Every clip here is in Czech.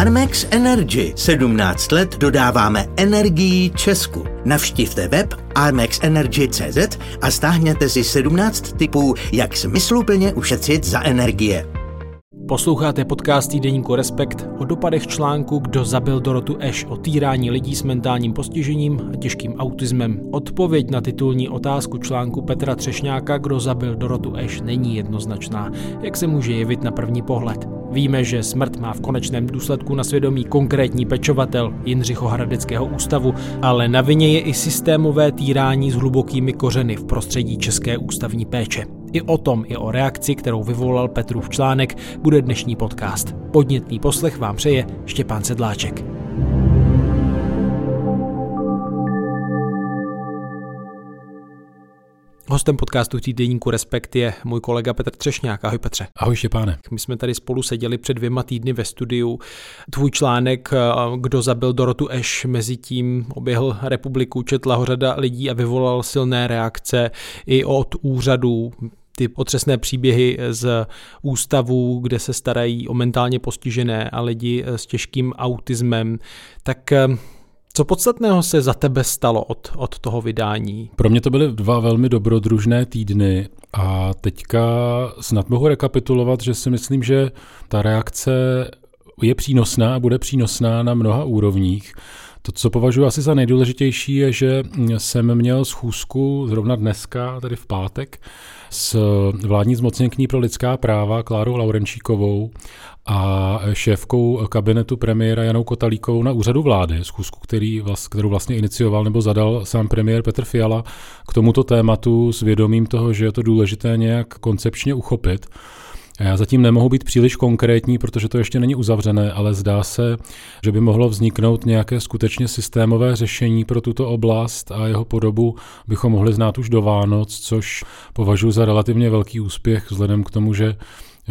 Armex Energy. 17 let dodáváme energii Česku. Navštivte web armexenergy.cz a stáhněte si 17 typů, jak smysluplně ušetřit za energie. Posloucháte podcast týdeníku Respekt o dopadech článku Kdo zabil Dorotu Eš o týrání lidí s mentálním postižením a těžkým autismem. Odpověď na titulní otázku článku Petra Třešňáka Kdo zabil Dorotu Eš není jednoznačná, jak se může jevit na první pohled. Víme, že smrt má v konečném důsledku na svědomí konkrétní pečovatel Jindřichohradeckého ústavu, ale na vině je i systémové týrání s hlubokými kořeny v prostředí české ústavní péče. I o tom, i o reakci, kterou vyvolal Petrův článek, bude dnešní podcast. Podnětný poslech vám přeje Štěpán Sedláček. Hostem podcastu týdeníku Respekt je můj kolega Petr Třešňák. Ahoj Petře. Ahoj Štěpáne. My jsme tady spolu seděli před dvěma týdny ve studiu. Tvůj článek, eh, kdo zabil Dorotu Eš, mezi tím oběhl republiku, četla ho řada lidí a vyvolal silné reakce i od úřadů ty otřesné příběhy z ústavů, kde se starají o mentálně postižené a lidi s těžkým autismem. Tak eh, co podstatného se za tebe stalo od, od toho vydání? Pro mě to byly dva velmi dobrodružné týdny a teďka snad mohu rekapitulovat, že si myslím, že ta reakce je přínosná a bude přínosná na mnoha úrovních. To, co považuji asi za nejdůležitější, je, že jsem měl schůzku zrovna dneska, tedy v pátek, s vládní zmocněnkní pro lidská práva Klárou Laurenčíkovou a šéfkou kabinetu premiéra Janou Kotalíkovou na úřadu vlády, schůzku, který, kterou vlastně inicioval nebo zadal sám premiér Petr Fiala k tomuto tématu s vědomím toho, že je to důležité nějak koncepčně uchopit. Já zatím nemohu být příliš konkrétní, protože to ještě není uzavřené, ale zdá se, že by mohlo vzniknout nějaké skutečně systémové řešení pro tuto oblast a jeho podobu bychom mohli znát už do Vánoc, což považuji za relativně velký úspěch vzhledem k tomu, že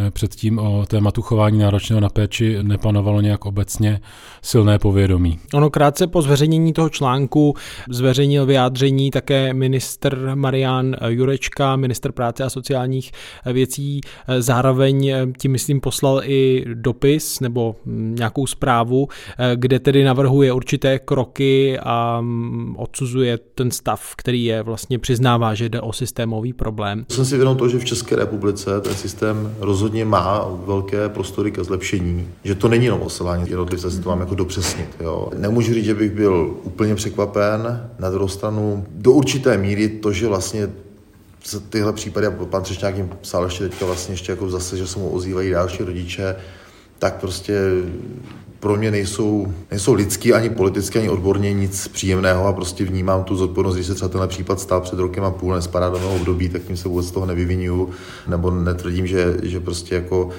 předtím o tématu chování náročného na péči nepanovalo nějak obecně silné povědomí. Ono krátce po zveřejnění toho článku zveřejnil vyjádření také minister Marian Jurečka, minister práce a sociálních věcí. Eh, zároveň eh, tím, myslím, poslal i dopis nebo hm, nějakou zprávu, kde tedy navrhuje určité kroky a hm, odsuzuje ten stav, který je vlastně přiznává, že jde o systémový problém. Jsem si vědom toho, že v České republice ten systém rozhodně rozhodně má velké prostory ke zlepšení, že to není jenom oslování jednotlivce, se to mám jako dopřesnit. Jo. Nemůžu říct, že bych byl úplně překvapen, na druhou stranu do určité míry to, že vlastně tyhle případy, a pan Třešňák jim psal ještě teďka vlastně ještě jako zase, že se mu ozývají další rodiče, tak prostě pro mě nejsou, nejsou lidský, ani politicky, ani odborně nic příjemného a prostě vnímám tu zodpovědnost, když se třeba tenhle případ stál před rokem a půl, nespadá do mého období, tak tím se vůbec z toho nevyvinuju, nebo netvrdím, že, že prostě jako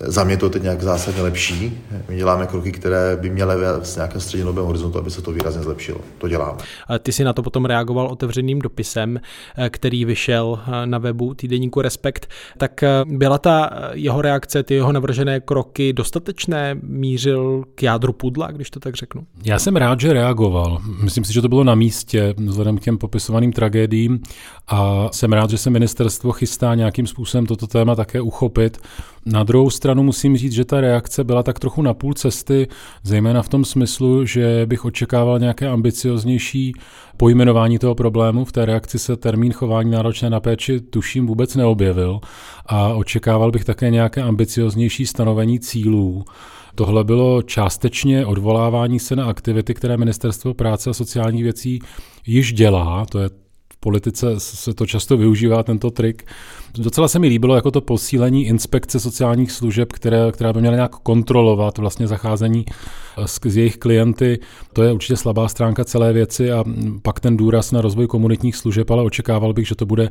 za mě to teď nějak zásadně lepší. My děláme kroky, které by měly v nějakém střednědobém horizontu, aby se to výrazně zlepšilo. To děláme. Ty si na to potom reagoval otevřeným dopisem, eh, který vyšel eh, na webu týdeníku Respekt. Tak eh, byla ta jeho reakce, ty jeho navržené kroky dostatečné? Mířil k jádru pudla, když to tak řeknu? Já jsem rád, že reagoval. Myslím si, že to bylo na místě vzhledem k těm popisovaným tragédiím a jsem rád, že se ministerstvo chystá nějakým způsobem toto téma také uchopit. Na druhou stranu musím říct, že ta reakce byla tak trochu na půl cesty, zejména v tom smyslu, že bych očekával nějaké ambicioznější pojmenování toho problému. V té reakci se termín chování náročné na péči tuším vůbec neobjevil a očekával bych také nějaké ambicioznější stanovení cílů. Tohle bylo částečně odvolávání se na aktivity, které Ministerstvo práce a sociálních věcí již dělá. To je politice se to často využívá, tento trik. Docela se mi líbilo jako to posílení inspekce sociálních služeb, které, která by měla nějak kontrolovat vlastně zacházení s, s jejich klienty. To je určitě slabá stránka celé věci a pak ten důraz na rozvoj komunitních služeb, ale očekával bych, že to bude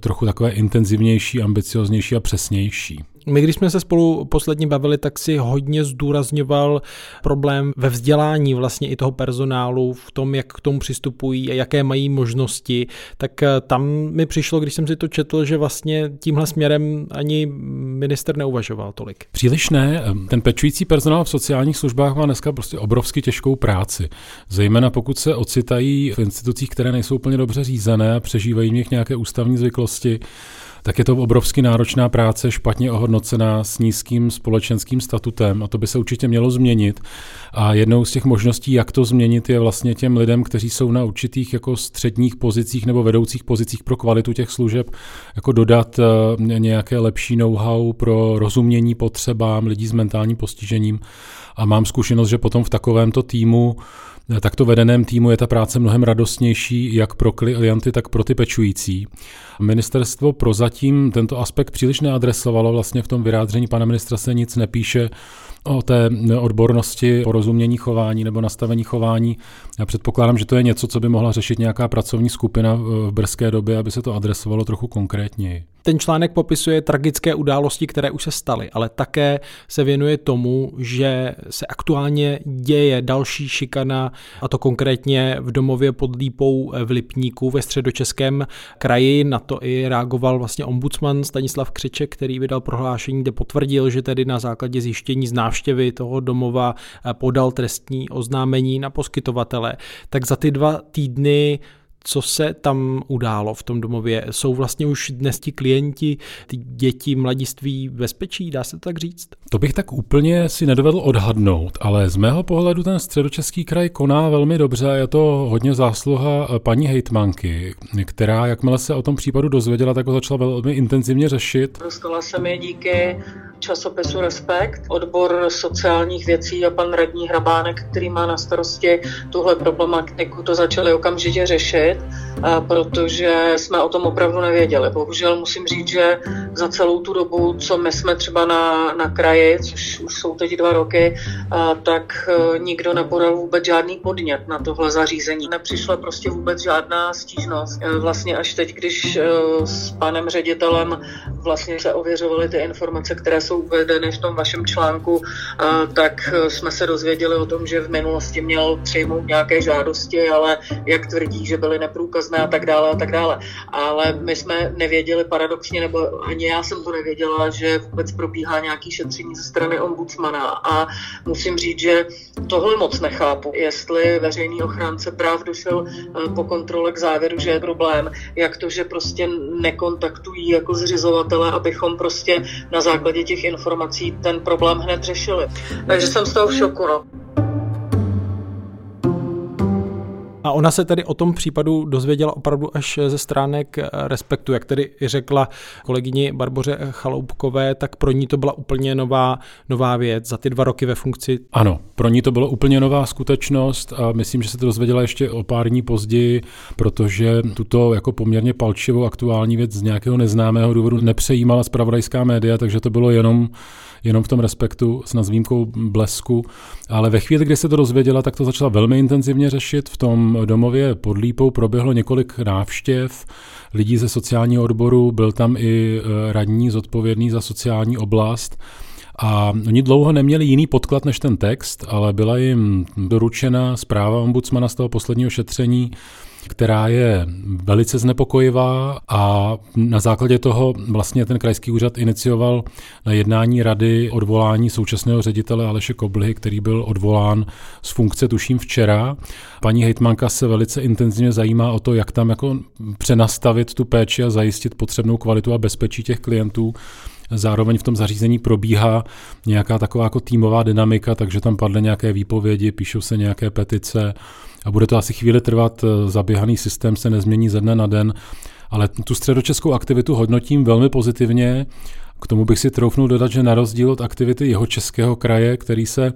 trochu takové intenzivnější, ambicioznější a přesnější. My, když jsme se spolu posledně bavili, tak si hodně zdůrazňoval problém ve vzdělání vlastně i toho personálu, v tom, jak k tomu přistupují a jaké mají možnosti. Tak eh, tam mi přišlo, když jsem si to četl, že vlastně tímhle směrem ani minister neuvažoval tolik. Příliš ne. Ten pečující personál v sociálních službách má dneska prostě obrovsky těžkou práci. Zejména pokud se ocitají v institucích, které nejsou úplně dobře řízené a přežívají v nich nějaké ústavní zvyklosti, tak je to obrovsky náročná práce, špatně ohodnocená s nízkým společenským statutem a to by se určitě mělo změnit. A jednou z těch možností, jak to změnit, je vlastně těm lidem, kteří jsou na určitých jako středních pozicích nebo vedoucích pozicích pro kvalitu těch služeb, jako dodat eh, nějaké lepší know-how pro rozumění potřebám lidí s mentálním postižením. A mám zkušenost, že potom v takovémto týmu takto vedeném týmu je ta práce mnohem radostnější jak pro klienty, tak pro ty pečující. Ministerstvo prozatím tento aspekt příliš neadresovalo, vlastně v tom vyjádření pana ministra se nic nepíše o té odbornosti, porozumění chování nebo nastavení chování. Já předpokládám, že to je něco, co by mohla řešit nějaká pracovní skupina v brzké době, aby se to adresovalo trochu konkrétněji. Ten článek popisuje tragické události, které už se staly, ale také se věnuje tomu, že se aktuálně děje další šikana, a to konkrétně v domově pod Lípou v Lipníku ve středočeském kraji. Na to i reagoval vlastně ombudsman Stanislav Křiček, který vydal prohlášení, kde potvrdil, že tedy na základě zjištění z návštěvy toho domova podal trestní oznámení na poskytovatele. Tak za ty dva týdny co se tam událo v tom domově? Jsou vlastně už dnes ti klienti, ty děti, mladiství bezpečí, dá se to tak říct? To bych tak úplně si nedovedl odhadnout, ale z mého pohledu ten středočeský kraj koná velmi dobře a je to hodně zásluha eh, paní hejtmanky, která jakmile se o tom případu dozvěděla, tak ho začala velmi intenzivně řešit. Dostala se mi díky časopisu Respekt, odbor sociálních věcí a pan radní Hrabánek, který má na starosti tuhle problematiku, to začali okamžitě řešit, protože jsme o tom opravdu nevěděli. Bohužel musím říct, že za celou tu dobu, co my jsme třeba na, na kraji, což už jsou teď dva roky, tak e, nikdo nepodal vůbec žádný podnět na tohle zařízení. Nepřišla prostě vůbec žádná stížnost. Vlastně až teď, když s panem ředitelem vlastně se ověřovaly ty informace, které jsou uvedeny v tom vašem článku, tak jsme se dozvěděli o tom, že v minulosti měl přijmout nějaké žádosti, ale jak tvrdí, že byly neprůkazné a tak dále a tak dále. Ale my jsme nevěděli paradoxně, nebo ani já jsem to nevěděla, že vůbec probíhá nějaký šetření ze strany ombudsmana a musím říct, že tohle moc nechápu, jestli veřejný ochránce práv došel e, po kontrole k závěru, že je problém, jak to, že prostě nekontaktují jako zřizovatele, abychom prostě na základě těch informací ten problém hned řešili. Takže jsem z toho v šoku. No. A ona se tedy o tom případu dozvěděla opravdu až ze stránek Respektu, jak tedy řekla kolegyni Barboře Chaloupkové, tak pro ní to byla úplně nová, nová věc za ty dva roky ve funkci. Ano, pro ní to bylo úplně nová skutečnost a myslím, že se to dozvěděla ještě o pár dní později, protože tuto jako poměrně palčivou aktuální věc z nějakého neznámého důvodu nepřejímala zpravodajská média, takže to bylo jenom jenom v tom respektu s nazvýmkou blesku. Ale ve chvíli, kdy se to dozvěděla, tak to začala velmi intenzivně řešit. V tom domově pod Lípou proběhlo několik návštěv lidí ze sociálního odboru, byl tam i e, radní zodpovědný za sociální oblast. A oni dlouho neměli jiný podklad než ten text, ale byla jim doručena zpráva ombudsmana z toho posledního šetření, která je velice znepokojivá a na základě toho vlastně ten krajský úřad inicioval na jednání rady odvolání současného ředitele Aleše Koblihy, který byl odvolán z funkce tuším včera. Paní hejtmanka se velice intenzivně zajímá o to, jak tam jako přenastavit tu péči a zajistit potřebnou kvalitu a bezpečí těch klientů. Zároveň v tom zařízení probíhá nějaká taková jako týmová dynamika, takže tam padly nějaké výpovědi, píšou se nějaké petice, a bude to asi chvíli trvat, eh, zaběhaný systém se nezmění ze dne na den, ale tu středočeskou aktivitu hodnotím velmi pozitivně. K tomu bych si troufnul dodat, že na rozdíl od aktivity jeho českého kraje, který se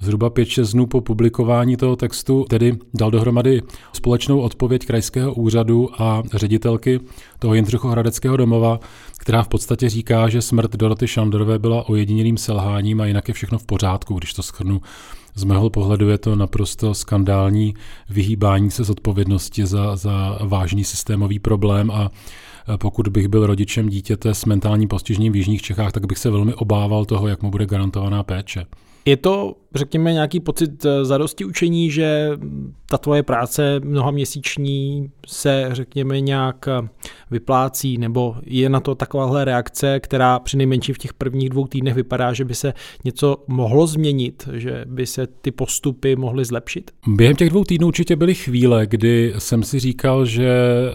zhruba 5-6 dnů po publikování toho textu tedy dal dohromady společnou odpověď krajského úřadu a ředitelky toho Jindřichohradeckého domova, která v podstatě říká, že smrt Doroty Šandorové byla ojedinělým selháním a jinak je všechno v pořádku, když to schrnu z mého pohledu je to naprosto skandální vyhýbání se z odpovědnosti za, za vážný systémový problém a pokud bych byl rodičem dítěte s mentálním postižením v Jižních Čechách, tak bych se velmi obával toho, jak mu bude garantovaná péče. Je to, řekněme, nějaký pocit eh, zadosti učení, že ta tvoje práce mnoha měsíční se, řekněme, nějak eh, vyplácí, nebo je na to takováhle reakce, která při nejmenším v těch prvních dvou týdnech vypadá, že by se něco mohlo změnit, že by se ty postupy mohly zlepšit? Během těch dvou týdnů určitě byly chvíle, kdy jsem si říkal, že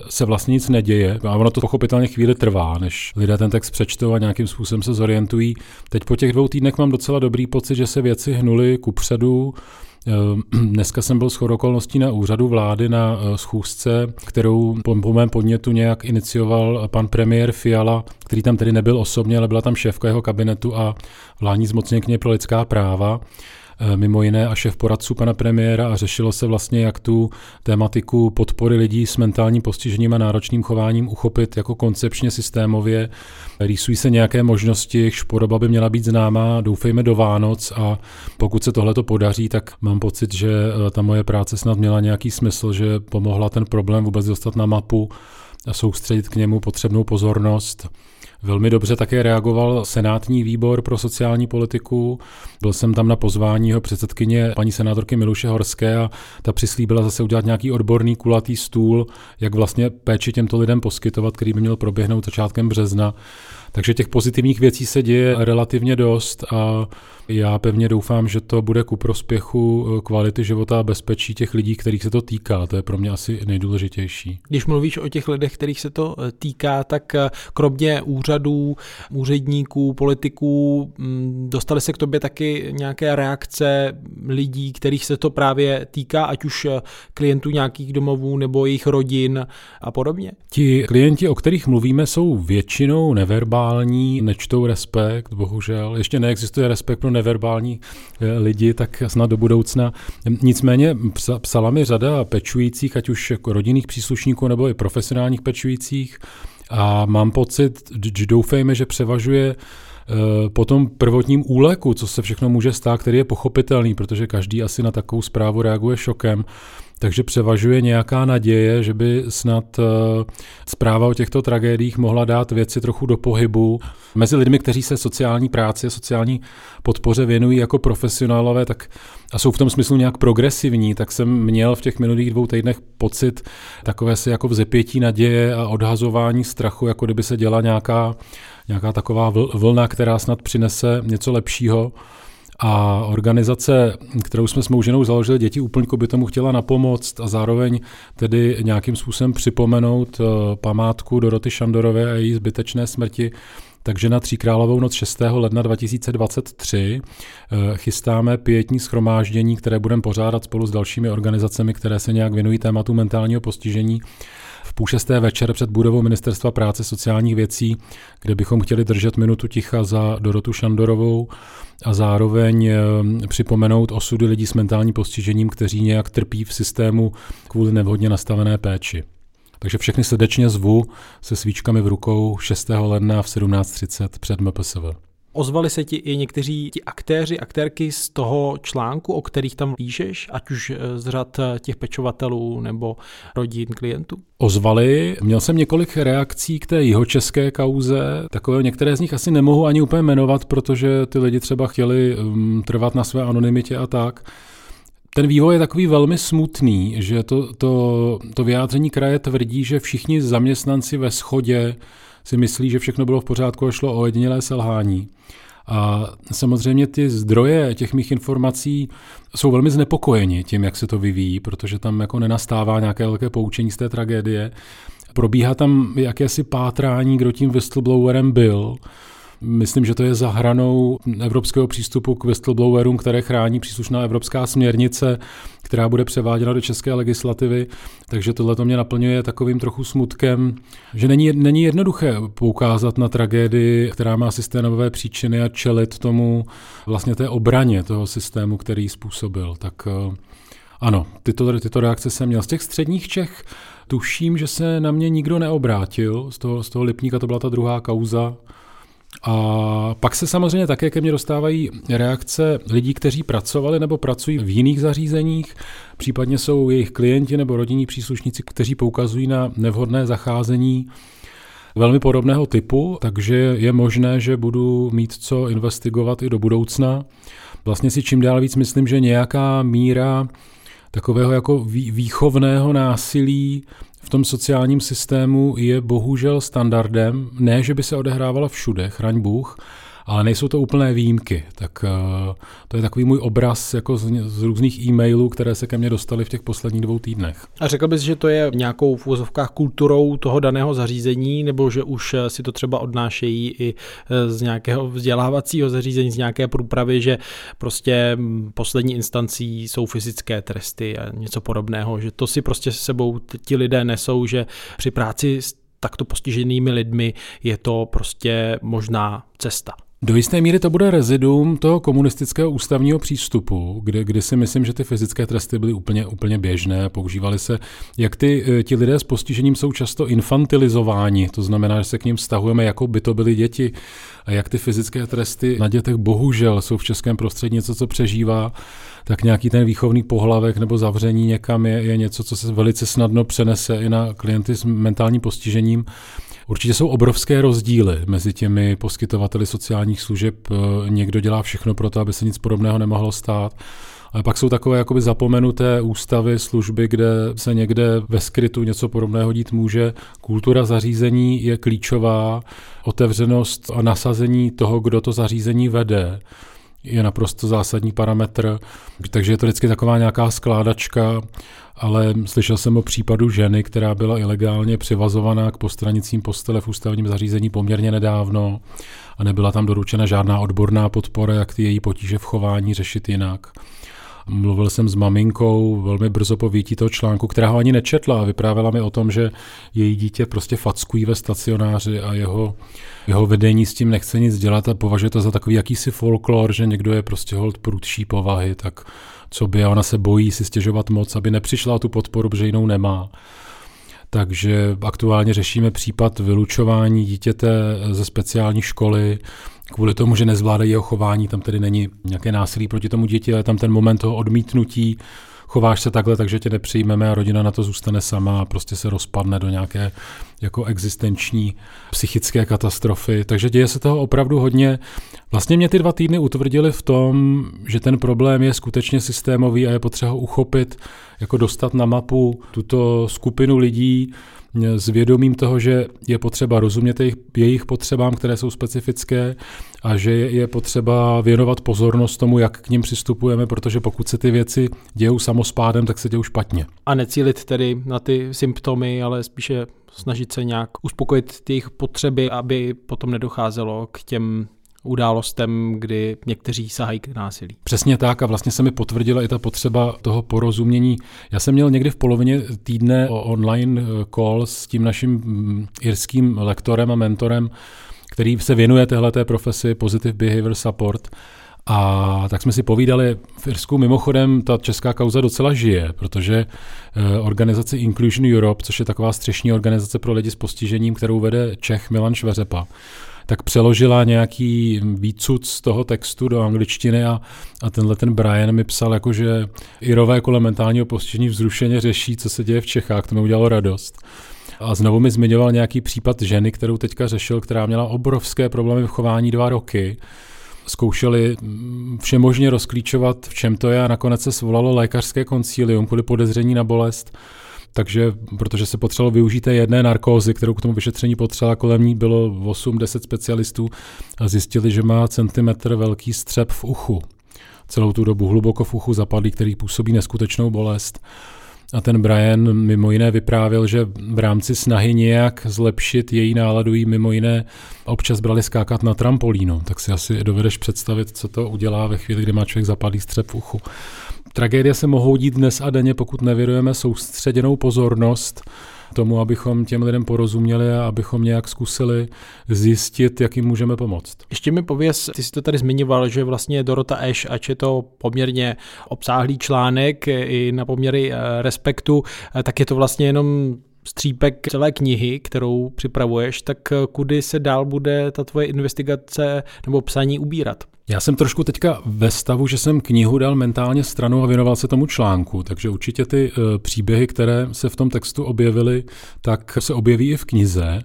se vlastně nic neděje a ono to pochopitelně chvíli trvá, než lidé ten text přečtou a nějakým způsobem se zorientují. Teď po těch dvou týdnech mám docela dobrý pocit, že se věci hnuly kupředu. Eh, dneska jsem byl s okolností na úřadu vlády na eh, schůzce, kterou po, mém podnětu nějak inicioval pan premiér Fiala, který tam tedy nebyl osobně, ale byla tam šéfka jeho kabinetu a vládní zmocněnkyně pro lidská práva. Eh, mimo jiné a šéf poradců pana premiéra a řešilo se vlastně, jak tu tématiku podpory lidí s mentálním postižením a náročným chováním uchopit jako koncepčně systémově. Rýsují se nějaké možnosti, jejichž podoba by měla být známá, doufejme do Vánoc a pokud se tohle to podaří, tak mám pocit, že eh, ta moje práce snad měla nějaký smysl, že pomohla ten problém vůbec dostat na mapu a soustředit k němu potřebnou pozornost. Velmi dobře také reagoval Senátní výbor pro sociální politiku. Byl jsem tam na pozvání jeho předsedkyně paní senátorky Miluše Horské a ta přislíbila zase udělat nějaký odborný kulatý stůl, jak vlastně péči těmto lidem poskytovat, který by měl proběhnout začátkem března. Takže těch pozitivních věcí se děje relativně dost a já pevně doufám, že to bude ku prospěchu eh, kvality života a bezpečí těch lidí, kterých se to týká. To je pro mě asi nejdůležitější. Když mluvíš o těch lidech, kterých se to eh, týká, tak eh, kromě úřadů, úředníků, politiků, mm, dostali se k tobě taky nějaké reakce lidí, kterých se to právě týká, ať už klientů nějakých domovů nebo jejich rodin a podobně? Ti klienti, o kterých mluvíme, jsou většinou neverbální, nečtou respekt, bohužel. Ještě neexistuje respekt pro neverbální eh, lidi, tak snad do budoucna. Nicméně psala mi řada pečujících, ať už jako rodinných příslušníků nebo i profesionálních pečujících a mám pocit, že doufejme, že převažuje eh, po tom prvotním úleku, co se všechno může stát, který je pochopitelný, protože každý asi na takovou zprávu reaguje šokem, takže převažuje nějaká naděje, že by snad eh, zpráva o těchto tragédiích mohla dát věci trochu do pohybu. Mezi lidmi, kteří se sociální práci a sociální podpoře věnují jako profesionálové tak a jsou v tom smyslu nějak progresivní, tak jsem měl v těch minulých dvou týdnech pocit takové se jako vzepětí naděje a odhazování strachu, jako kdyby se děla nějaká, nějaká taková vlna, která snad přinese něco lepšího. A organizace, kterou jsme s mou ženou založili, Děti úplňku, by tomu chtěla napomoct a zároveň tedy nějakým způsobem připomenout eh, památku Doroty Šandorové a její zbytečné smrti. Takže na Tříkrálovou noc 6. ledna 2023 eh, chystáme pětní schromáždění, které budeme pořádat spolu s dalšími organizacemi, které se nějak věnují tématu mentálního postižení půl šesté večer před budovou Ministerstva práce sociálních věcí, kde bychom chtěli držet minutu ticha za Dorotu Šandorovou a zároveň eh, připomenout osudy lidí s mentálním postižením, kteří nějak trpí v systému kvůli nevhodně nastavené péči. Takže všechny srdečně zvu se svíčkami v rukou 6. ledna v 17.30 před MPSV. Ozvali se ti i někteří ti aktéři, aktérky z toho článku, o kterých tam píšeš, ať už eh, z řad eh, těch pečovatelů nebo rodin klientů? Ozvali. Měl jsem několik reakcí k té jihočeské kauze. Takové některé z nich asi nemohu ani úplně jmenovat, protože ty lidi třeba chtěli um, trvat na své anonymitě a tak. Ten vývoj je takový velmi smutný, že to, to, to vyjádření kraje tvrdí, že všichni zaměstnanci ve schodě si myslí, že všechno bylo v pořádku a šlo o ojedinělé selhání. A samozřejmě ty zdroje těch mých informací jsou velmi znepokojeni tím, jak se to vyvíjí, protože tam jako nenastává nějaké velké poučení z té tragédie. Probíhá tam jakési pátrání, kdo tím whistleblowerem byl. Myslím, že to je za hranou evropského přístupu k whistleblowerům, které chrání příslušná evropská směrnice, která bude převáděna do české legislativy. Takže tohle to mě naplňuje takovým trochu smutkem, že není, není jednoduché poukázat na tragédii, která má systémové příčiny a čelit tomu vlastně té obraně toho systému, který způsobil. Tak eh, ano, tyto, tyto reakce jsem měl. Z těch středních Čech tuším, že se na mě nikdo neobrátil. Z toho, z toho Lipníka to byla ta druhá kauza. A pak se samozřejmě také ke mně dostávají reakce lidí, kteří pracovali nebo pracují v jiných zařízeních, případně jsou jejich klienti nebo rodinní příslušníci, kteří poukazují na nevhodné zacházení velmi podobného typu, takže je možné, že budu mít co investigovat i do budoucna. vlastně si čím dál víc myslím, že nějaká míra takového jako výchovného násilí v tom sociálním systému je bohužel standardem. Ne, že by se odehrávala všude, chraň Bůh, ale nejsou to úplné výjimky. Tak uh, to je takový můj obraz jako z, z různých e-mailů, které se ke mně dostaly v těch posledních dvou týdnech. A řekl bys, že to je nějakou v úvozovkách kulturou toho daného zařízení, nebo že už eh, si to třeba odnášejí i eh, z nějakého vzdělávacího zařízení, z nějaké průpravy, že prostě mm, poslední instancí jsou fyzické tresty a něco podobného, že to si prostě s sebou ti lidé nesou, že při práci s takto postiženými lidmi je to prostě možná cesta. Do jisté míry to bude rezidum toho komunistického ústavního přístupu, kde, kdy si myslím, že ty fyzické tresty byly úplně, úplně běžné, používaly se, jak ty, eh, ti lidé s postižením jsou často infantilizováni, to znamená, že se k ním vztahujeme, jako by to byly děti, a jak ty fyzické tresty na dětech bohužel jsou v českém prostředí něco, co přežívá, tak nějaký ten výchovný pohlavek nebo zavření někam je, je něco, co se velice snadno přenese i na klienty s mentálním postižením. Určitě jsou obrovské rozdíly mezi těmi poskytovateli sociálních služeb. Eh, někdo dělá všechno pro to, aby se nic podobného nemohlo stát. Ale pak jsou takové jakoby zapomenuté ústavy, služby, kde se někde ve skrytu něco podobného dít může. Kultura zařízení je klíčová, otevřenost a nasazení toho, kdo to zařízení vede je naprosto zásadní parametr, takže je to vždycky taková nějaká skládačka, ale slyšel jsem o případu ženy, která byla ilegálně přivazovaná k postranicím postele v ústavním zařízení poměrně nedávno a nebyla tam doručena žádná odborná podpora, jak ty její potíže v chování řešit jinak. Mluvil jsem s maminkou velmi brzo po výtí toho článku, která ho ani nečetla a vyprávěla mi o tom, že její dítě prostě fackují ve stacionáři a jeho, jeho vedení s tím nechce nic dělat a považuje to za takový jakýsi folklor, že někdo je prostě hold prudší povahy, tak co by a ona se bojí si stěžovat moc, aby nepřišla tu podporu, protože jinou nemá. Takže aktuálně řešíme případ vylučování dítěte ze speciální školy kvůli tomu, že nezvládají jeho chování, tam tedy není nějaké násilí proti tomu děti, ale tam ten moment toho odmítnutí, chováš se takhle, takže tě nepřijmeme a rodina na to zůstane sama a prostě se rozpadne do nějaké jako existenční psychické katastrofy. Takže děje se toho opravdu hodně. Vlastně mě ty dva týdny utvrdili v tom, že ten problém je skutečně systémový a je potřeba ho uchopit, jako dostat na mapu tuto skupinu lidí, s vědomím toho, že je potřeba rozumět jejich, jejich potřebám, které jsou specifické a že je, je potřeba věnovat pozornost tomu, jak k ním přistupujeme, protože pokud se ty věci dějou samospádem, tak se dějou špatně. A necílit tedy na ty symptomy, ale spíše snažit se nějak uspokojit ty jejich potřeby, aby potom nedocházelo k těm událostem, kdy někteří sahají k násilí. Přesně tak a vlastně se mi potvrdila i ta potřeba toho porozumění. Já jsem měl někdy v polovině týdne online eh, call s tím naším mm, irským lektorem a mentorem, který se věnuje téhleté profesi Positive Behavior Support. A tak jsme si povídali, v Irsku mimochodem ta česká kauza docela žije, protože eh, organizace Inclusion Europe, což je taková střešní organizace pro lidi s postižením, kterou vede Čech Milan Šveřepa, tak přeložila nějaký výcud z toho textu do angličtiny a, a tenhle ten Brian mi psal, jako, že Irové kolem mentálního postižení vzrušeně řeší, co se děje v Čechách, to mi udělalo radost. A znovu mi zmiňoval nějaký případ ženy, kterou teďka řešil, která měla obrovské problémy v chování dva roky. Zkoušeli všemožně rozklíčovat, v čem to je a nakonec se svolalo lékařské koncílium kvůli podezření na bolest takže protože se potřebovalo využít té jedné narkózy, kterou k tomu vyšetření potřeba, kolem ní bylo 8-10 specialistů a zjistili, že má centimetr velký střep v uchu. Celou tu dobu hluboko v uchu zapadlý, který působí neskutečnou bolest. A ten Brian mimo jiné vyprávěl, že v rámci snahy nějak zlepšit její náladu jí mimo jiné občas brali skákat na trampolínu. Tak si asi dovedeš představit, co to udělá ve chvíli, kdy má člověk zapadlý střep v uchu. Tragédie se mohou dít dnes a denně, pokud nevěnujeme soustředěnou pozornost tomu, abychom těm lidem porozuměli a abychom nějak zkusili zjistit, jak jim můžeme pomoct. Ještě mi pověz, ty jsi to tady zmiňoval, že vlastně Dorota Eš, ač je to poměrně obsáhlý článek i na poměry eh, respektu, eh, tak je to vlastně jenom střípek celé knihy, kterou připravuješ, tak eh, kudy se dál bude ta tvoje investigace nebo psaní ubírat? Já jsem trošku teďka ve stavu, že jsem knihu dal mentálně stranu a věnoval se tomu článku, takže určitě ty uh, příběhy, které se v tom textu objevily, tak se objeví i v knize.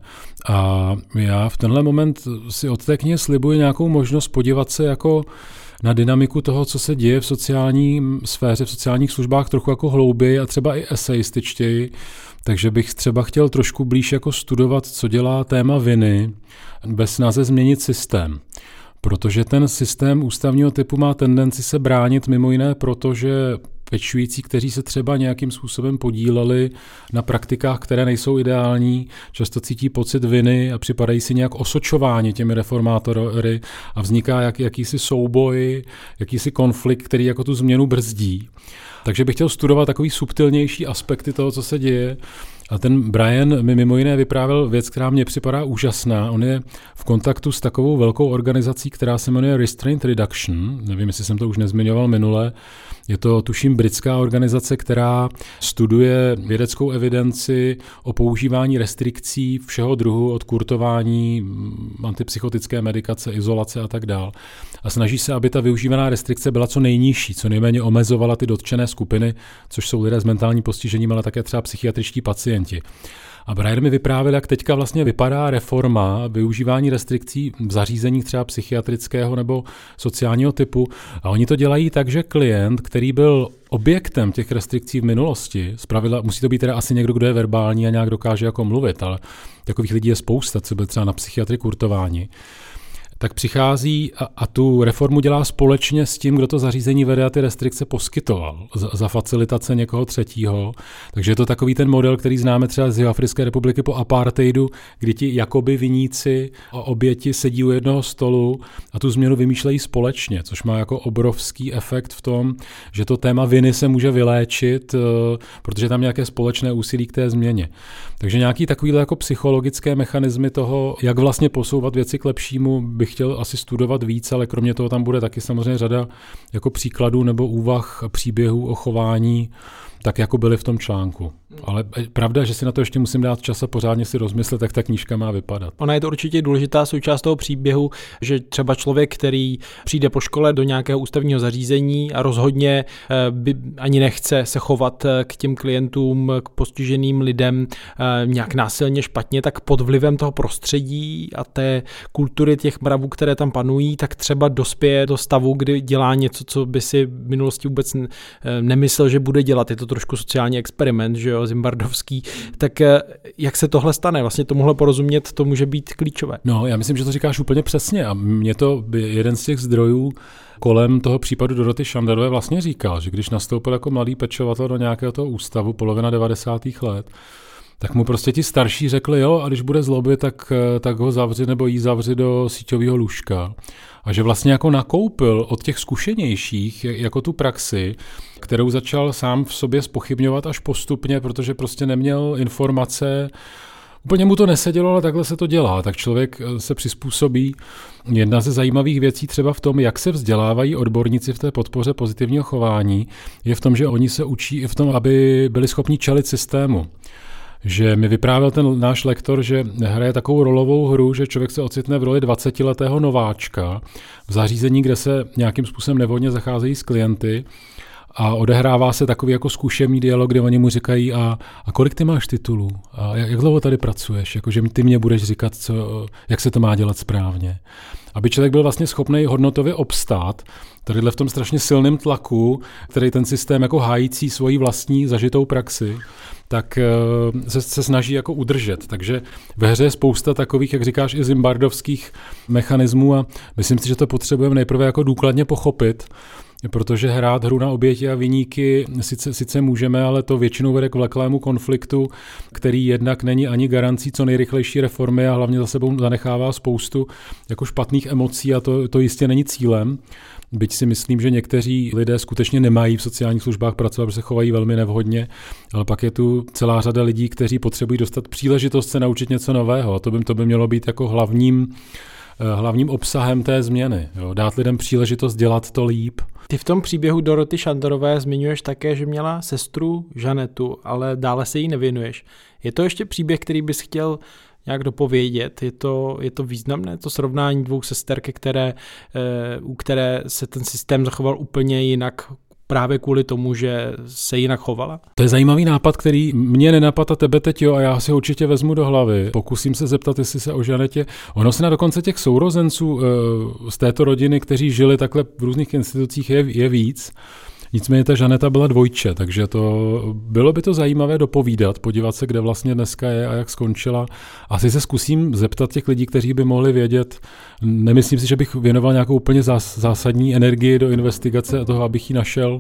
A já v tenhle moment si od té knihy slibuji nějakou možnost podívat se jako na dynamiku toho, co se děje v sociální sféře, v sociálních službách trochu jako hlouběji a třeba i esejističtěji. Takže bych třeba chtěl trošku blíž jako studovat, co dělá téma viny bez snaze změnit systém. Protože ten systém ústavního typu má tendenci se bránit mimo jiné proto, že pečující, kteří se třeba nějakým způsobem podíleli na praktikách, které nejsou ideální, často cítí pocit viny a připadají si nějak osočováni těmi reformátory a vzniká jak, jakýsi souboj, jakýsi konflikt, který jako tu změnu brzdí. Takže bych chtěl studovat takový subtilnější aspekty toho, co se děje. A ten Brian mi mimo jiné vyprávěl věc, která mě připadá úžasná. On je v kontaktu s takovou velkou organizací, která se jmenuje Restraint Reduction. Nevím, jestli jsem to už nezmiňoval minule. Je to, tuším, britská organizace, která studuje vědeckou evidenci o používání restrikcí všeho druhu, od kurtování, antipsychotické medikace, izolace a tak dál. A snaží se, aby ta využívaná restrikce byla co nejnižší, co nejméně omezovala ty dotčené skupiny, což jsou lidé s mentálním postižením, ale také třeba psychiatričtí pacienti. A Brian mi vyprávěl, jak teďka vlastně vypadá reforma využívání restrikcí v zařízeních třeba psychiatrického nebo sociálního typu. A oni to dělají tak, že klient, který byl objektem těch restrikcí v minulosti, zpravidla, musí to být teda asi někdo, kdo je verbální a nějak dokáže jako mluvit, ale takových lidí je spousta, co byl třeba na psychiatrii kurtování, tak přichází a, a tu reformu dělá společně s tím, kdo to zařízení vede a ty restrikce poskytoval za, za facilitace někoho třetího. Takže je to takový ten model, který známe třeba z Jihoafrické republiky po apartheidu, kdy ti jakoby viníci a oběti sedí u jednoho stolu a tu změnu vymýšlejí společně, což má jako obrovský efekt v tom, že to téma viny se může vyléčit, eh, protože tam nějaké společné úsilí k té změně. Takže nějaký takovýhle jako psychologické mechanismy toho, jak vlastně posouvat věci k lepšímu, bych chtěl asi studovat víc, ale kromě toho tam bude taky samozřejmě řada jako příkladů nebo úvah příběhů o chování tak jako byly v tom článku. Ale pravda, že si na to ještě musím dát čas a pořádně si rozmyslet, jak ta knížka má vypadat. Ona je to určitě důležitá součást toho příběhu, že třeba člověk, který přijde po škole do nějakého ústavního zařízení a rozhodně eh, by ani nechce se chovat eh, k těm klientům, k postiženým lidem nějak násilně špatně, tak pod vlivem toho prostředí a té kultury těch mravů, které tam panují, tak třeba dospěje do stavu, kdy dělá něco, co by si v minulosti vůbec nemyslel, že bude dělat. Je to trošku sociální experiment, že jo, Zimbardovský, tak eh, jak se tohle stane? Vlastně tomuhle porozumět, to může být klíčové. No, já myslím, že to říkáš úplně přesně a mě to jeden z těch zdrojů kolem toho případu Doroty Šandarové vlastně říkal, že když nastoupil jako mladý pečovatel do nějakého toho ústavu, polovina 90. let, tak mu prostě ti starší řekli, jo, a když bude zlobit, tak, eh, tak ho zavři nebo jí zavři do síťového lůžka. A že vlastně jako nakoupil od těch zkušenějších jako tu praxi, kterou začal sám v sobě spochybňovat až postupně, protože prostě neměl informace, Úplně mu to nesedělo, ale takhle se to dělá. Tak člověk eh, se přizpůsobí. Jedna ze zajímavých věcí třeba v tom, jak se vzdělávají odborníci v té podpoře pozitivního chování, je v tom, že oni se učí i v tom, aby byli schopni čelit systému že mi vyprávěl ten náš lektor, že hraje takovou rolovou hru, že člověk se ocitne v roli 20-letého nováčka v zařízení, kde se nějakým způsobem nevhodně zacházejí s klienty a odehrává se takový jako zkušený dialog, kde oni mu říkají, a, a kolik ty máš titulů? A jak, jak dlouho tady pracuješ? Jako, že ty mě budeš říkat, co, jak se to má dělat správně. Aby člověk byl vlastně schopný hodnotově obstát tadyhle v tom strašně silném tlaku, který ten systém jako hájící svoji vlastní zažitou praxi, tak eh, se, se snaží jako udržet. Takže ve hře je spousta takových, jak říkáš, i zimbardovských mechanismů a myslím si, že to potřebujeme nejprve jako důkladně pochopit, protože hrát hru na oběti a vyníky sice, sice můžeme, ale to většinou vede k vleklému konfliktu, který jednak není ani garancí co nejrychlejší reformy a hlavně za sebou zanechává spoustu jako špatných emocí a to, to jistě není cílem. Byť si myslím, že někteří lidé skutečně nemají v sociálních službách pracovat, protože se chovají velmi nevhodně, ale pak je tu celá řada lidí, kteří potřebují dostat příležitost se naučit něco nového. A to by, to by mělo být jako hlavním eh, hlavním obsahem té změny. Jo? Dát lidem příležitost dělat to líp. Ty v tom příběhu Doroty Šandorové zmiňuješ také, že měla sestru Žanetu, ale dále se jí nevěnuješ. Je to ještě příběh, který bys chtěl nějak dopovědět. Je to, je to významné, to srovnání dvou sester, které, eh, u které se ten systém zachoval úplně jinak právě kvůli tomu, že se jinak chovala? To je zajímavý nápad, který mě nenapadá tebe teď jo a já si ho určitě vezmu do hlavy. Pokusím se zeptat, jestli se o Žanetě... Ono se na dokonce těch sourozenců uh, z této rodiny, kteří žili takhle v různých institucích, je, je víc. Nicméně ta Žaneta byla dvojče, takže to bylo by to zajímavé dopovídat, podívat se, kde vlastně dneska je a jak skončila. Asi se zkusím zeptat těch lidí, kteří by mohli vědět. Nemyslím si, že bych věnoval nějakou úplně zás, zásadní energii do investigace a toho, abych ji našel,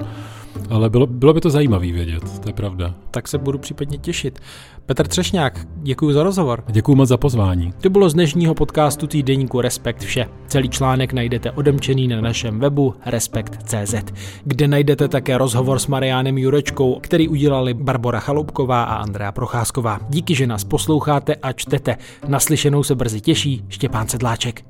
ale bylo, bylo by to zajímavé vědět, to je pravda. Tak se budu případně těšit. Petr Třešňák, děkuji za rozhovor. Děkuji moc za pozvání. To bylo z dnešního podcastu týdeníku Respekt vše. Celý článek najdete odemčený na našem webu respekt.cz, kde najdete také rozhovor s Mariánem Jurečkou, který udělali Barbara Chaloupková a Andrea Procházková. Díky, že nás posloucháte a čtete. Naslyšenou se brzy těší Štěpán Sedláček.